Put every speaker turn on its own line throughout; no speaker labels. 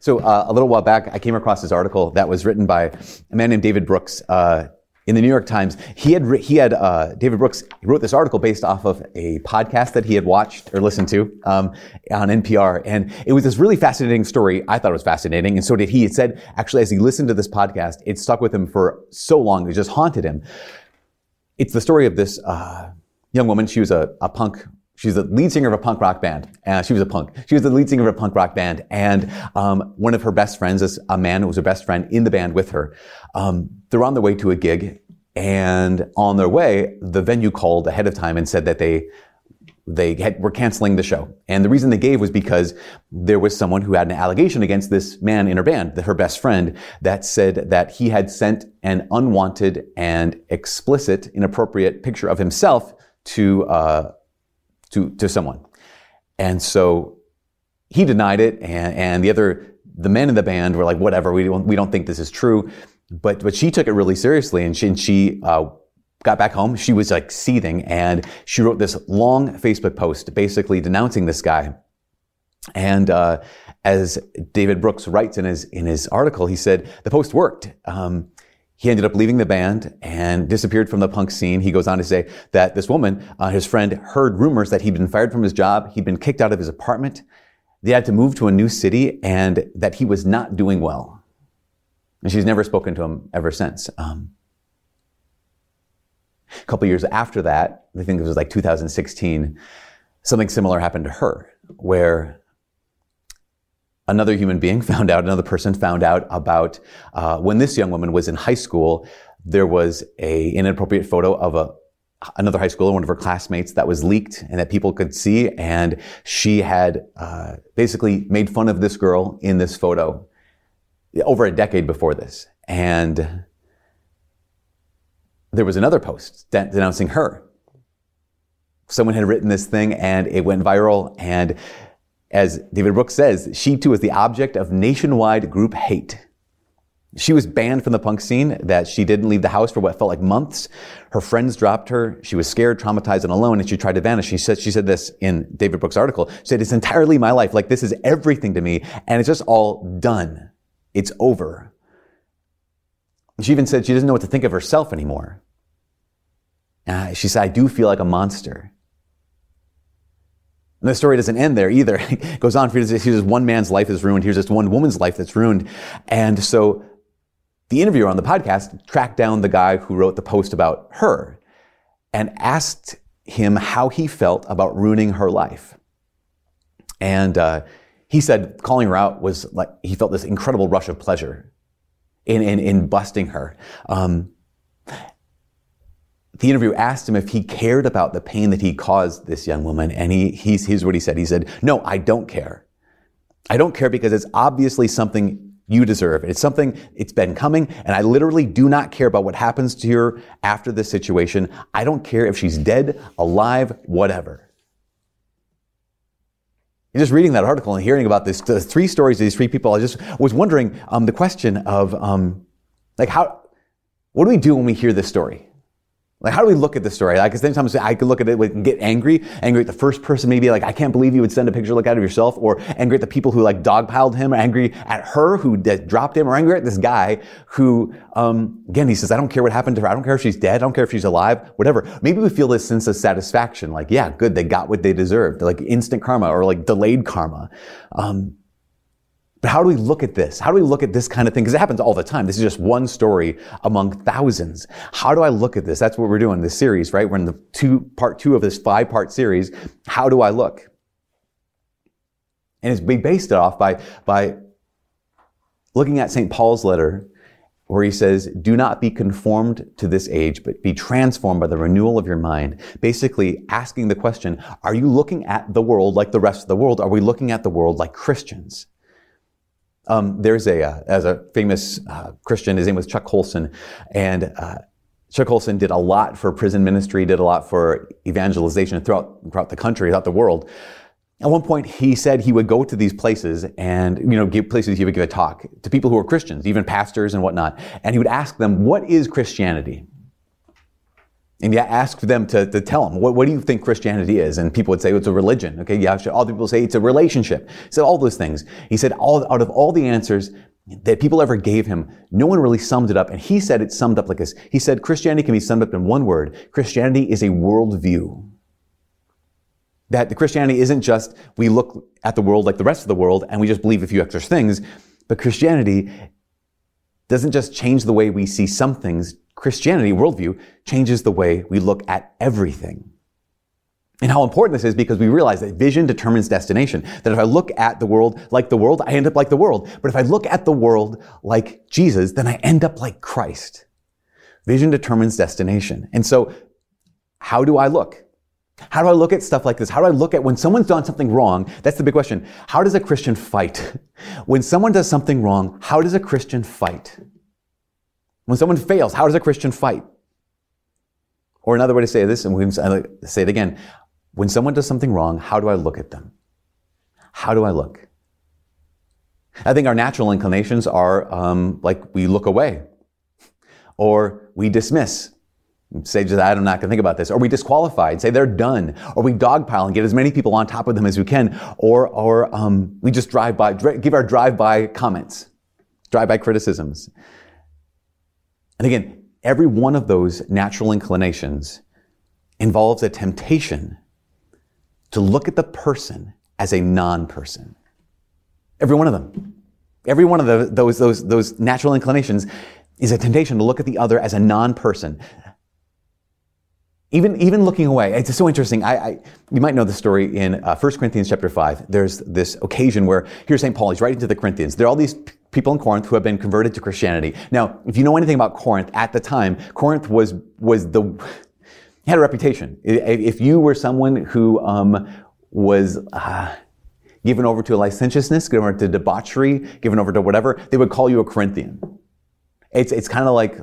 So uh, a little while back, I came across this article that was written by a man named David Brooks uh, in the New York Times. He had he had uh, David Brooks wrote this article based off of a podcast that he had watched or listened to um, on NPR, and it was this really fascinating story. I thought it was fascinating, and so did he. It said actually as he listened to this podcast, it stuck with him for so long, it just haunted him. It's the story of this uh, young woman. She was a, a punk She's the lead singer of a punk rock band. Uh, she was a punk. She was the lead singer of a punk rock band. And um, one of her best friends is a man who was her best friend in the band with her. Um, they're on their way to a gig. And on their way, the venue called ahead of time and said that they they had, were canceling the show. And the reason they gave was because there was someone who had an allegation against this man in her band, her best friend, that said that he had sent an unwanted and explicit, inappropriate picture of himself to uh, to, to someone. And so he denied it and, and the other, the men in the band were like, whatever, we don't, we don't think this is true. But, but she took it really seriously and she, and she, uh, got back home. She was like seething and she wrote this long Facebook post basically denouncing this guy. And, uh, as David Brooks writes in his, in his article, he said, the post worked. Um, he ended up leaving the band and disappeared from the punk scene. He goes on to say that this woman, uh, his friend, heard rumors that he'd been fired from his job, he'd been kicked out of his apartment, they had to move to a new city, and that he was not doing well. And she's never spoken to him ever since. Um, a couple years after that, I think it was like 2016, something similar happened to her, where another human being found out, another person found out about uh, when this young woman was in high school, there was a inappropriate photo of a another high schooler, one of her classmates, that was leaked and that people could see, and she had uh, basically made fun of this girl in this photo over a decade before this, and there was another post denouncing her. Someone had written this thing and it went viral and as David Brooks says, she too was the object of nationwide group hate. She was banned from the punk scene, that she didn't leave the house for what felt like months. Her friends dropped her. She was scared, traumatized, and alone, and she tried to vanish. She said, she said this in David Brooks' article. She said, it's entirely my life. Like, this is everything to me, and it's just all done. It's over. She even said she doesn't know what to think of herself anymore. Uh, she said, I do feel like a monster. And the story doesn't end there either. It goes on for here's just one man's life is ruined. Here's just one woman's life that's ruined. And so the interviewer on the podcast tracked down the guy who wrote the post about her and asked him how he felt about ruining her life. And uh, he said calling her out was like he felt this incredible rush of pleasure in in, in busting her. Um, the interview asked him if he cared about the pain that he caused this young woman, and he, he's, here's what he said. He said, no, I don't care. I don't care because it's obviously something you deserve. It's something, it's been coming, and I literally do not care about what happens to her after this situation. I don't care if she's dead, alive, whatever. just reading that article and hearing about this, the three stories of these three people, I just was wondering um, the question of, um, like, how, what do we do when we hear this story? Like, how do we look at the story? Like, sometimes I could look at it and get angry, angry at the first person, maybe like, I can't believe you would send a picture like that of yourself, or angry at the people who like dogpiled him, or angry at her who dropped him, or angry at this guy who, um, again, he says, I don't care what happened to her. I don't care if she's dead. I don't care if she's alive, whatever. Maybe we feel this sense of satisfaction, like, yeah, good, they got what they deserved, like instant karma or like delayed karma. Um, but how do we look at this? How do we look at this kind of thing? Because it happens all the time. This is just one story among thousands. How do I look at this? That's what we're doing in this series, right? We're in the two, part two of this five part series. How do I look? And it's based off by, by looking at St. Paul's letter where he says, do not be conformed to this age, but be transformed by the renewal of your mind. Basically asking the question, are you looking at the world like the rest of the world? Are we looking at the world like Christians? Um, there's a, uh, as a famous uh, Christian, his name was Chuck Colson, and uh, Chuck Colson did a lot for prison ministry, did a lot for evangelization throughout, throughout the country, throughout the world. At one point, he said he would go to these places and, you know, give places he would give a talk to people who were Christians, even pastors and whatnot. And he would ask them, what is Christianity? And you ask them to, to tell them, what, what do you think Christianity is? And people would say, it's a religion. Okay, yeah, all the people say it's a relationship. Said all those things. He said, all, out of all the answers that people ever gave him, no one really summed it up. And he said it summed up like this. He said, Christianity can be summed up in one word. Christianity is a worldview. That the Christianity isn't just we look at the world like the rest of the world and we just believe a few extra things, but Christianity doesn't just change the way we see some things. Christianity, worldview, changes the way we look at everything. And how important this is because we realize that vision determines destination. That if I look at the world like the world, I end up like the world. But if I look at the world like Jesus, then I end up like Christ. Vision determines destination. And so, how do I look? How do I look at stuff like this? How do I look at when someone's done something wrong? That's the big question. How does a Christian fight? When someone does something wrong, how does a Christian fight? When someone fails, how does a Christian fight? Or another way to say this, and we say it again. When someone does something wrong, how do I look at them? How do I look? I think our natural inclinations are um, like we look away, or we dismiss, say just I'm not going to think about this, or we disqualify and say they're done, or we dogpile and get as many people on top of them as we can, or or um, we just drive by, give our drive-by comments, drive-by criticisms. And again, every one of those natural inclinations involves a temptation to look at the person as a non-person. Every one of them. Every one of the, those, those, those natural inclinations is a temptation to look at the other as a non-person. Even, even looking away, it's so interesting. I, I you might know the story in uh, 1 Corinthians chapter 5. There's this occasion where here's St. Paul, he's writing to the Corinthians. There are all these people in Corinth who have been converted to Christianity. Now, if you know anything about Corinth at the time, Corinth was, was the, had a reputation. If you were someone who um, was uh, given over to licentiousness, given over to debauchery, given over to whatever, they would call you a Corinthian. It's, it's kind of like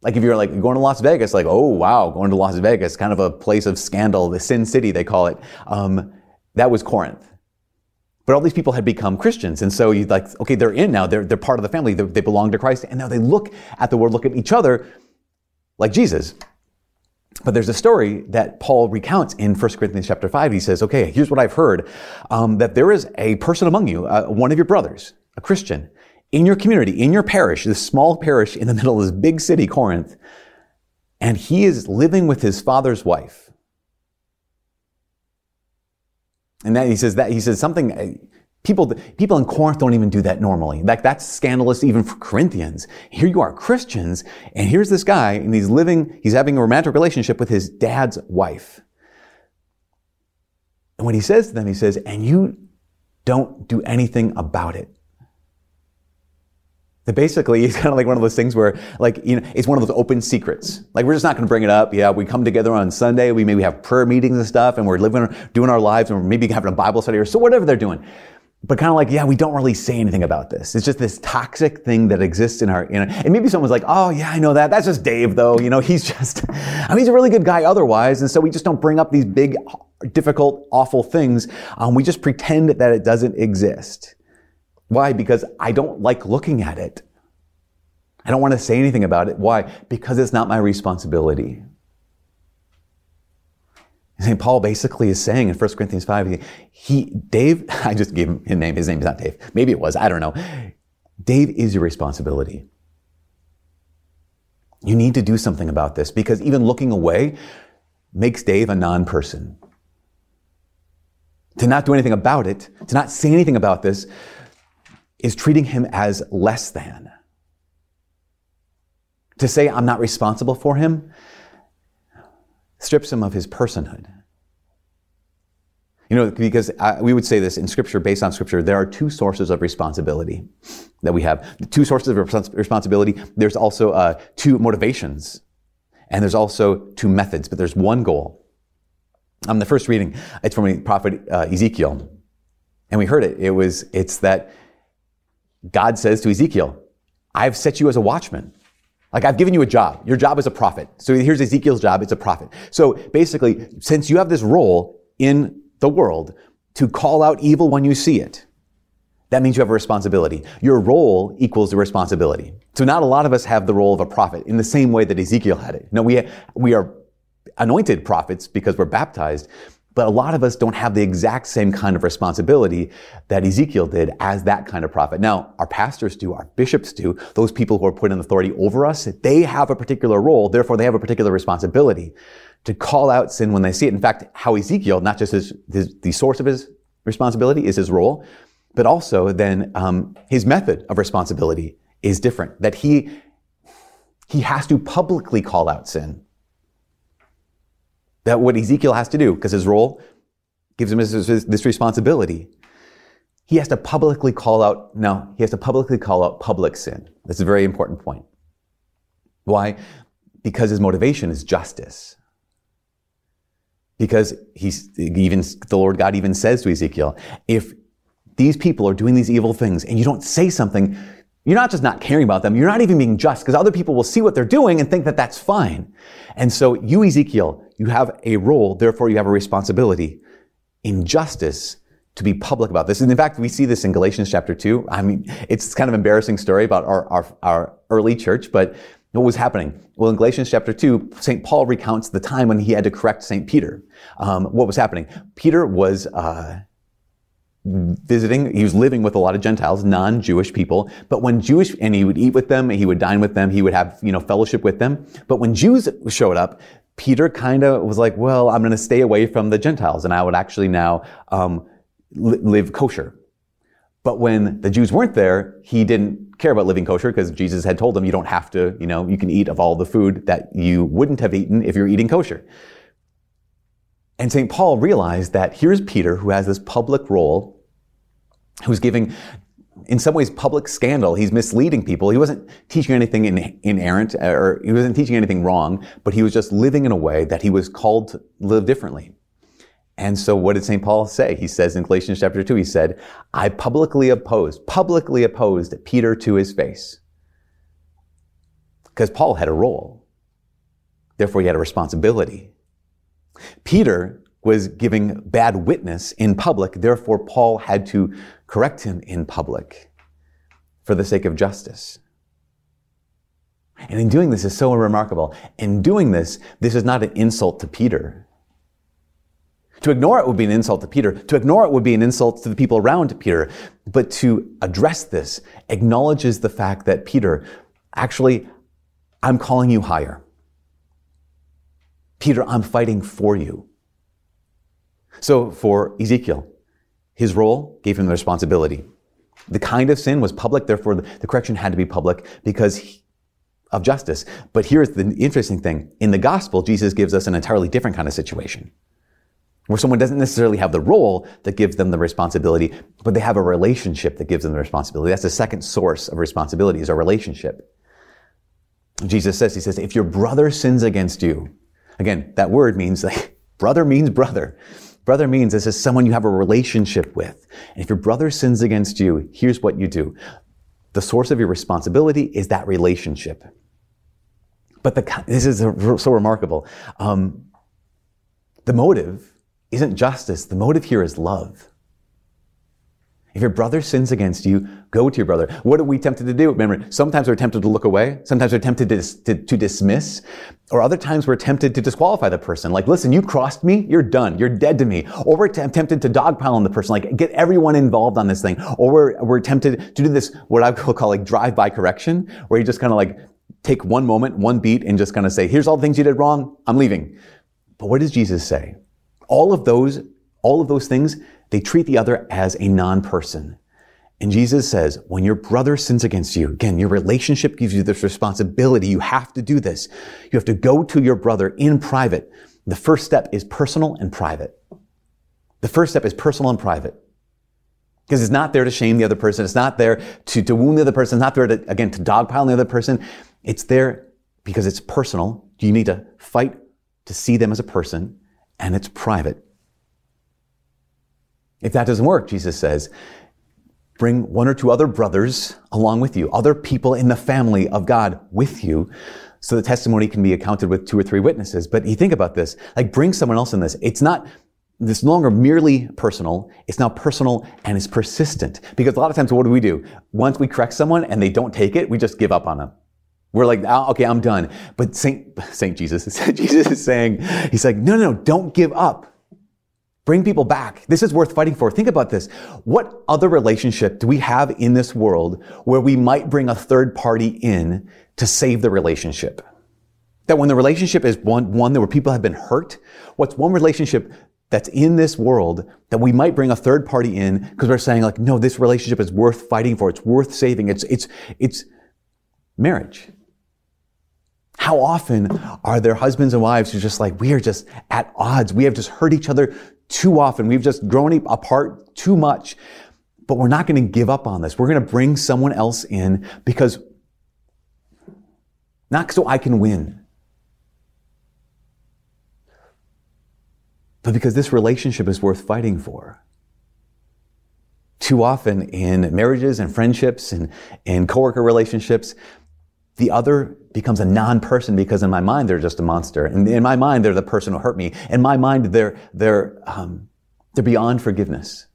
like if you're like going to Las Vegas, like, oh wow, going to Las Vegas, kind of a place of scandal, the sin city, they call it. Um, that was Corinth. But all these people had become Christians. And so you like, okay, they're in now. They're, they're part of the family. They're, they belong to Christ. And now they look at the world, look at each other like Jesus. But there's a story that Paul recounts in 1 Corinthians chapter 5. He says, okay, here's what I've heard, um, that there is a person among you, uh, one of your brothers, a Christian, in your community, in your parish, this small parish in the middle of this big city, Corinth, and he is living with his father's wife. And then he says that he says something. Uh, people, people in Corinth don't even do that normally. Like that's scandalous even for Corinthians. Here you are, Christians, and here's this guy, and he's living, he's having a romantic relationship with his dad's wife. And what he says to them, he says, and you don't do anything about it. That basically it's kind of like one of those things where like you know it's one of those open secrets. Like we're just not going to bring it up. Yeah we come together on sunday we maybe have prayer meetings and stuff and we're living doing our lives and we're maybe having a bible study or so whatever they're doing. But kind of like yeah we don't really say anything about this. It's just this toxic thing that exists in our you know and maybe someone's like oh yeah i know that. That's just dave though. You know he's just i mean he's a really good guy otherwise and so we just don't bring up these big difficult awful things. Um, we just pretend that it doesn't exist why? Because I don't like looking at it. I don't want to say anything about it. Why? Because it's not my responsibility. St. Paul basically is saying in 1 Corinthians 5, he, Dave, I just gave him his name. His name is not Dave. Maybe it was. I don't know. Dave is your responsibility. You need to do something about this because even looking away makes Dave a non-person. To not do anything about it, to not say anything about this, is treating him as less than. To say I'm not responsible for him strips him of his personhood. You know, because I, we would say this in Scripture, based on Scripture, there are two sources of responsibility that we have. Two sources of responsibility. There's also uh, two motivations, and there's also two methods, but there's one goal. Um, the first reading, it's from the prophet uh, Ezekiel, and we heard it. It was, it's that God says to Ezekiel, I've set you as a watchman. Like I've given you a job. Your job is a prophet. So here's Ezekiel's job. It's a prophet. So basically, since you have this role in the world to call out evil when you see it, that means you have a responsibility. Your role equals the responsibility. So not a lot of us have the role of a prophet in the same way that Ezekiel had it. No, we, we are anointed prophets because we're baptized, but a lot of us don't have the exact same kind of responsibility that Ezekiel did as that kind of prophet. Now, our pastors do, our bishops do, those people who are put in authority over us, they have a particular role, therefore they have a particular responsibility to call out sin when they see it. In fact, how Ezekiel, not just his, his the source of his responsibility is his role, but also then um, his method of responsibility is different. That he he has to publicly call out sin. That what Ezekiel has to do, because his role gives him this, this responsibility. He has to publicly call out, no, he has to publicly call out public sin. That's a very important point. Why? Because his motivation is justice. Because he's even, the Lord God even says to Ezekiel, if these people are doing these evil things and you don't say something, you're not just not caring about them, you're not even being just because other people will see what they're doing and think that that's fine. And so you, Ezekiel, you have a role, therefore you have a responsibility in justice to be public about this. And in fact, we see this in Galatians chapter 2. I mean, it's kind of embarrassing story about our, our, our early church, but what was happening? Well, in Galatians chapter 2, St. Paul recounts the time when he had to correct St. Peter. Um, what was happening? Peter was, uh, visiting, he was living with a lot of Gentiles, non-Jewish people, but when Jewish, and he would eat with them, he would dine with them, he would have, you know, fellowship with them. But when Jews showed up, Peter kind of was like, well, I'm going to stay away from the Gentiles and I would actually now, um, li- live kosher. But when the Jews weren't there, he didn't care about living kosher because Jesus had told him you don't have to, you know, you can eat of all the food that you wouldn't have eaten if you're eating kosher. And St. Paul realized that here's Peter who has this public role who's giving, in some ways, public scandal. He's misleading people. He wasn't teaching anything in, inerrant, uh, or he wasn't teaching anything wrong, but he was just living in a way that he was called to live differently. And so what did St. Paul say? He says in Galatians chapter 2, he said, I publicly opposed, publicly opposed Peter to his face. Because Paul had a role. Therefore, he had a responsibility. Peter was giving bad witness in public. Therefore, Paul had to correct him in public for the sake of justice. And in doing this is so remarkable. In doing this, this is not an insult to Peter. To ignore it would be an insult to Peter. To ignore it would be an insult to the people around Peter. But to address this acknowledges the fact that Peter, actually, I'm calling you higher. Peter, I'm fighting for you. So for Ezekiel, his role gave him the responsibility. The kind of sin was public, therefore the correction had to be public because of justice. But here's the interesting thing. In the gospel, Jesus gives us an entirely different kind of situation where someone doesn't necessarily have the role that gives them the responsibility, but they have a relationship that gives them the responsibility. That's the second source of responsibility is a relationship. Jesus says, he says, if your brother sins against you, again, that word means like, brother means brother. Brother means this is someone you have a relationship with. And if your brother sins against you, here's what you do. The source of your responsibility is that relationship. But the, this is so remarkable. Um, the motive isn't justice. The motive here is love. If your brother sins against you, go to your brother. What are we tempted to do? Remember, sometimes we're tempted to look away. Sometimes we're tempted to, to, to, dismiss. Or other times we're tempted to disqualify the person. Like, listen, you crossed me, you're done. You're dead to me. Or we're t- tempted to dogpile on the person, like get everyone involved on this thing. Or we're, we're tempted to do this, what I would call like drive-by correction, where you just kind of like take one moment, one beat, and just kind of say, here's all the things you did wrong, I'm leaving. But what does Jesus say? All of those, all of those things, they treat the other as a non-person. And Jesus says, when your brother sins against you, again, your relationship gives you this responsibility. You have to do this. You have to go to your brother in private. The first step is personal and private. The first step is personal and private. Because it's not there to shame the other person. It's not there to, to wound the other person. It's not there to, again, to dogpile the other person. It's there because it's personal. You need to fight to see them as a person and it's private. If that doesn't work, Jesus says, bring one or two other brothers along with you, other people in the family of God with you, so the testimony can be accounted with two or three witnesses. But you think about this, like bring someone else in this. It's not, it's no longer merely personal. It's now personal and it's persistent. Because a lot of times, what do we do? Once we correct someone and they don't take it, we just give up on them. We're like, oh, okay, I'm done. But Saint, Saint Jesus, Jesus is saying, he's like, no, no, no, don't give up. Bring people back. This is worth fighting for. Think about this. What other relationship do we have in this world where we might bring a third party in to save the relationship? That when the relationship is one, one where people have been hurt, what's one relationship that's in this world that we might bring a third party in because we're saying like, no, this relationship is worth fighting for. It's worth saving. It's, it's, it's marriage. How often are there husbands and wives who just like, we are just at odds. We have just hurt each other too often. We've just grown apart too much, but we're not going to give up on this. We're going to bring someone else in because not so I can win, but because this relationship is worth fighting for. Too often in marriages and friendships and in coworker relationships, the other becomes a non-person because in my mind they're just a monster. And in my mind they're the person who hurt me. In my mind they're they're um, they're beyond forgiveness.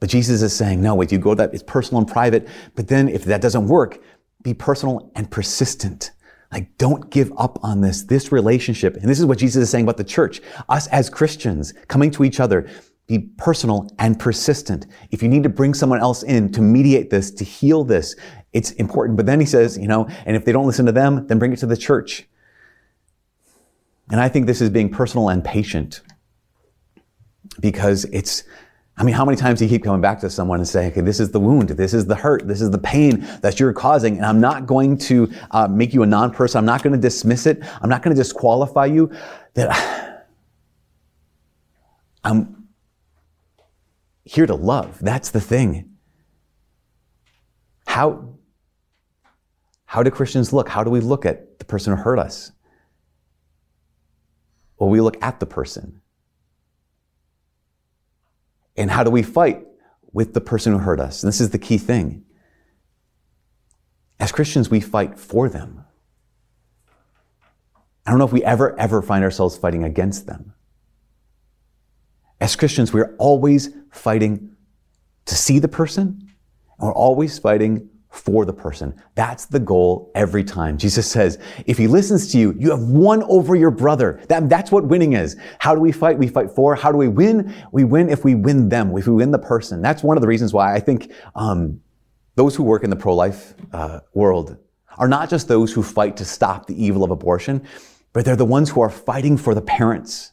But Jesus is saying, no, wait, you go that it's personal and private. But then if that doesn't work, be personal and persistent. Like, don't give up on this, this relationship. And this is what Jesus is saying about the church. Us as Christians coming to each other, be personal and persistent. If you need to bring someone else in to mediate this, to heal this, it's important. But then he says, you know, and if they don't listen to them, then bring it to the church. And I think this is being personal and patient because it's, I mean, how many times do you keep coming back to someone and say, okay, this is the wound, this is the hurt, this is the pain that you're causing, and I'm not going to uh, make you a non-person, I'm not going to dismiss it, I'm not going to disqualify you, that I'm here to love. That's the thing. How, how do Christians look? How do we look at the person who hurt us? Well, we look at the person. And how do we fight with the person who hurt us? And this is the key thing. As Christians, we fight for them. I don't know if we ever, ever find ourselves fighting against them. As Christians, we're always fighting to see the person, and we're always fighting for the person. That's the goal every time. Jesus says, if he listens to you, you have won over your brother. That, that's what winning is. How do we fight? We fight for. How do we win? We win if we win them, if we win the person. That's one of the reasons why I think um, those who work in the pro-life uh, world are not just those who fight to stop the evil of abortion, but they're the ones who are fighting for the parents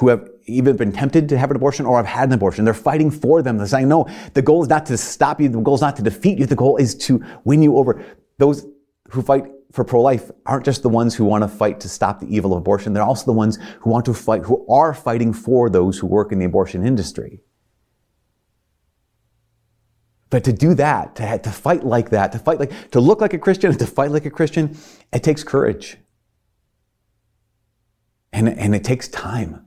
who have either been tempted to have an abortion or have had an abortion. They're fighting for them. They're saying, no, the goal is not to stop you. The goal is not to defeat you. The goal is to win you over. Those who fight for pro-life aren't just the ones who want to fight to stop the evil of abortion. They're also the ones who want to fight, who are fighting for those who work in the abortion industry. But to do that, to, to fight like that, to fight like, to look like a Christian and to fight like a Christian, it takes courage. And, and it takes time.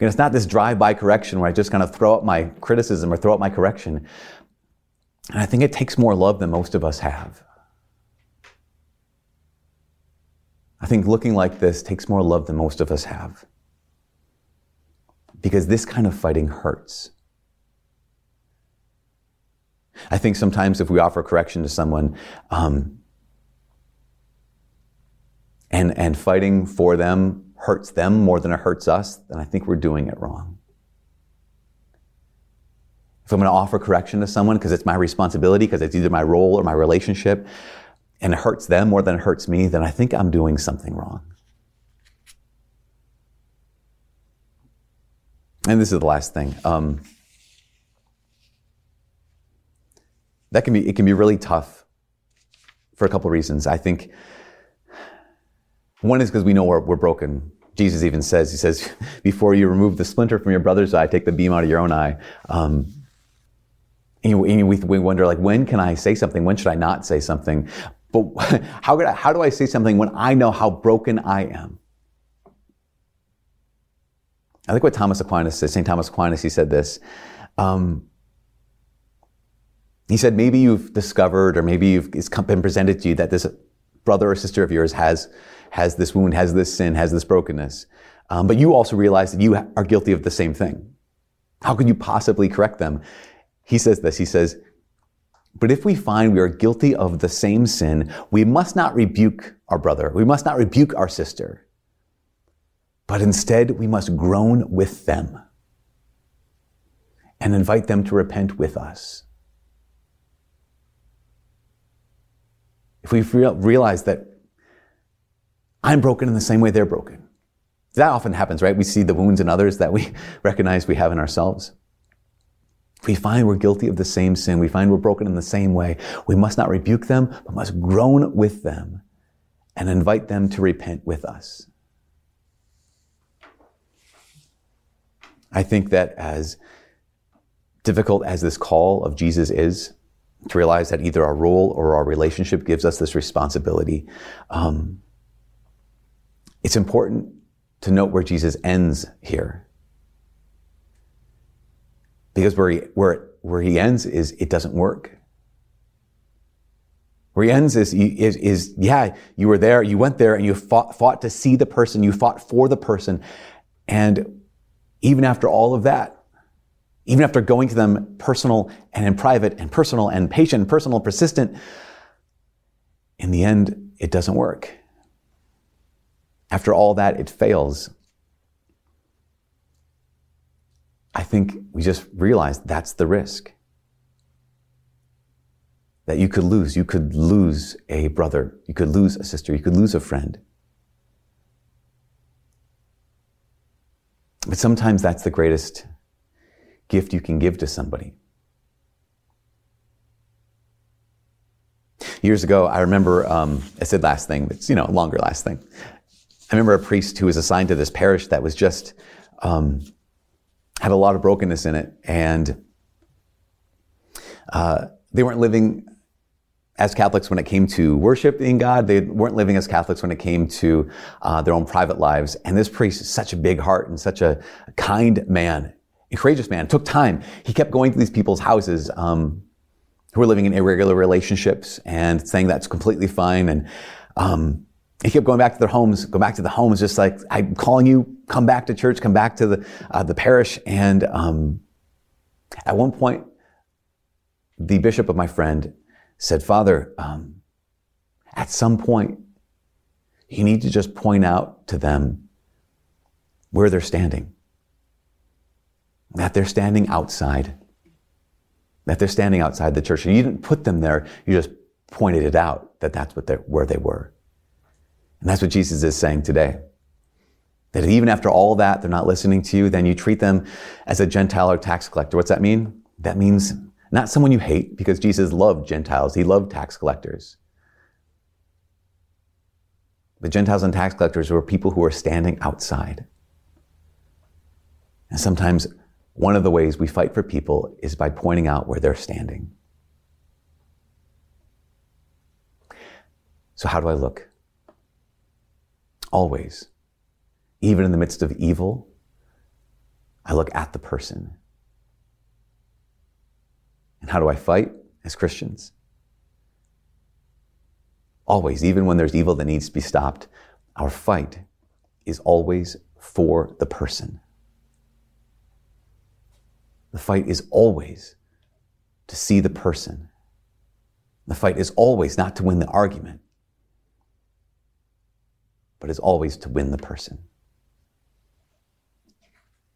And it's not this drive-by correction where I just kind of throw up my criticism or throw up my correction. And I think it takes more love than most of us have. I think looking like this takes more love than most of us have. Because this kind of fighting hurts. I think sometimes if we offer correction to someone, um, and, and fighting for them hurts them more than it hurts us, then I think we're doing it wrong. If I'm going to offer correction to someone because it's my responsibility, because it's either my role or my relationship, and it hurts them more than it hurts me, then I think I'm doing something wrong. And this is the last thing. Um, that can be it can be really tough for a couple of reasons. I think one is because we know we're, we're broken. Jesus even says, He says, before you remove the splinter from your brother's eye, take the beam out of your own eye. Um, and we, we wonder, like, when can I say something? When should I not say something? But how, could I, how do I say something when I know how broken I am? I think what Thomas Aquinas said, St. Thomas Aquinas, he said this. Um, he said, maybe you've discovered or maybe you've, it's been presented to you that this brother or sister of yours has has this wound, has this sin, has this brokenness. Um, but you also realize that you are guilty of the same thing. How can you possibly correct them? He says this. He says, but if we find we are guilty of the same sin, we must not rebuke our brother. We must not rebuke our sister. But instead, we must groan with them and invite them to repent with us. If we realize that I'm broken in the same way they're broken, that often happens, right? We see the wounds in others that we recognize we have in ourselves. We find we're guilty of the same sin, we find we're broken in the same way, we must not rebuke them, but must groan with them and invite them to repent with us. I think that as difficult as this call of Jesus is, to realize that either our role or our relationship gives us this responsibility, um, it's important to note where Jesus ends here. Because where he, where, where he ends is it doesn't work. Where he ends is, is, is, yeah, you were there, you went there and you fought, fought to see the person, you fought for the person. And even after all of that, even after going to them personal and in private and personal and patient, personal, persistent, in the end, it doesn't work. After all that, it fails. I think we just realized that's the risk. That you could lose. You could lose a brother. You could lose a sister. You could lose a friend. But sometimes that's the greatest gift you can give to somebody. Years ago, I remember, um, I said last thing, but it's, you know, longer last thing. I remember a priest who was assigned to this parish that was just, um, had a lot of brokenness in it. And uh, they weren't living as Catholics when it came to worshiping God. They weren't living as Catholics when it came to uh, their own private lives. And this priest is such a big heart and such a kind man, courageous man. Took time. He kept going to these people's houses um, who were living in irregular relationships and saying that's completely fine. And um, he kept going back to their homes, go back to the homes, just like I'm calling you, come back to church, come back to the uh, the parish. And um, at one point, the bishop of my friend said, "Father, um, at some point, you need to just point out to them where they're standing, that they're standing outside, that they're standing outside the church. And you didn't put them there; you just pointed it out that that's what where they were." And that's what Jesus is saying today. That even after all that, they're not listening to you, then you treat them as a Gentile or tax collector. What's that mean? That means not someone you hate because Jesus loved Gentiles. He loved tax collectors. The Gentiles and tax collectors were people who were standing outside. And sometimes one of the ways we fight for people is by pointing out where they're standing. So, how do I look? Always. Even in the midst of evil, I look at the person. And how do I fight as Christians? Always, even when there's evil that needs to be stopped, our fight is always for the person. The fight is always to see the person. The fight is always not to win the argument but is always to win the person.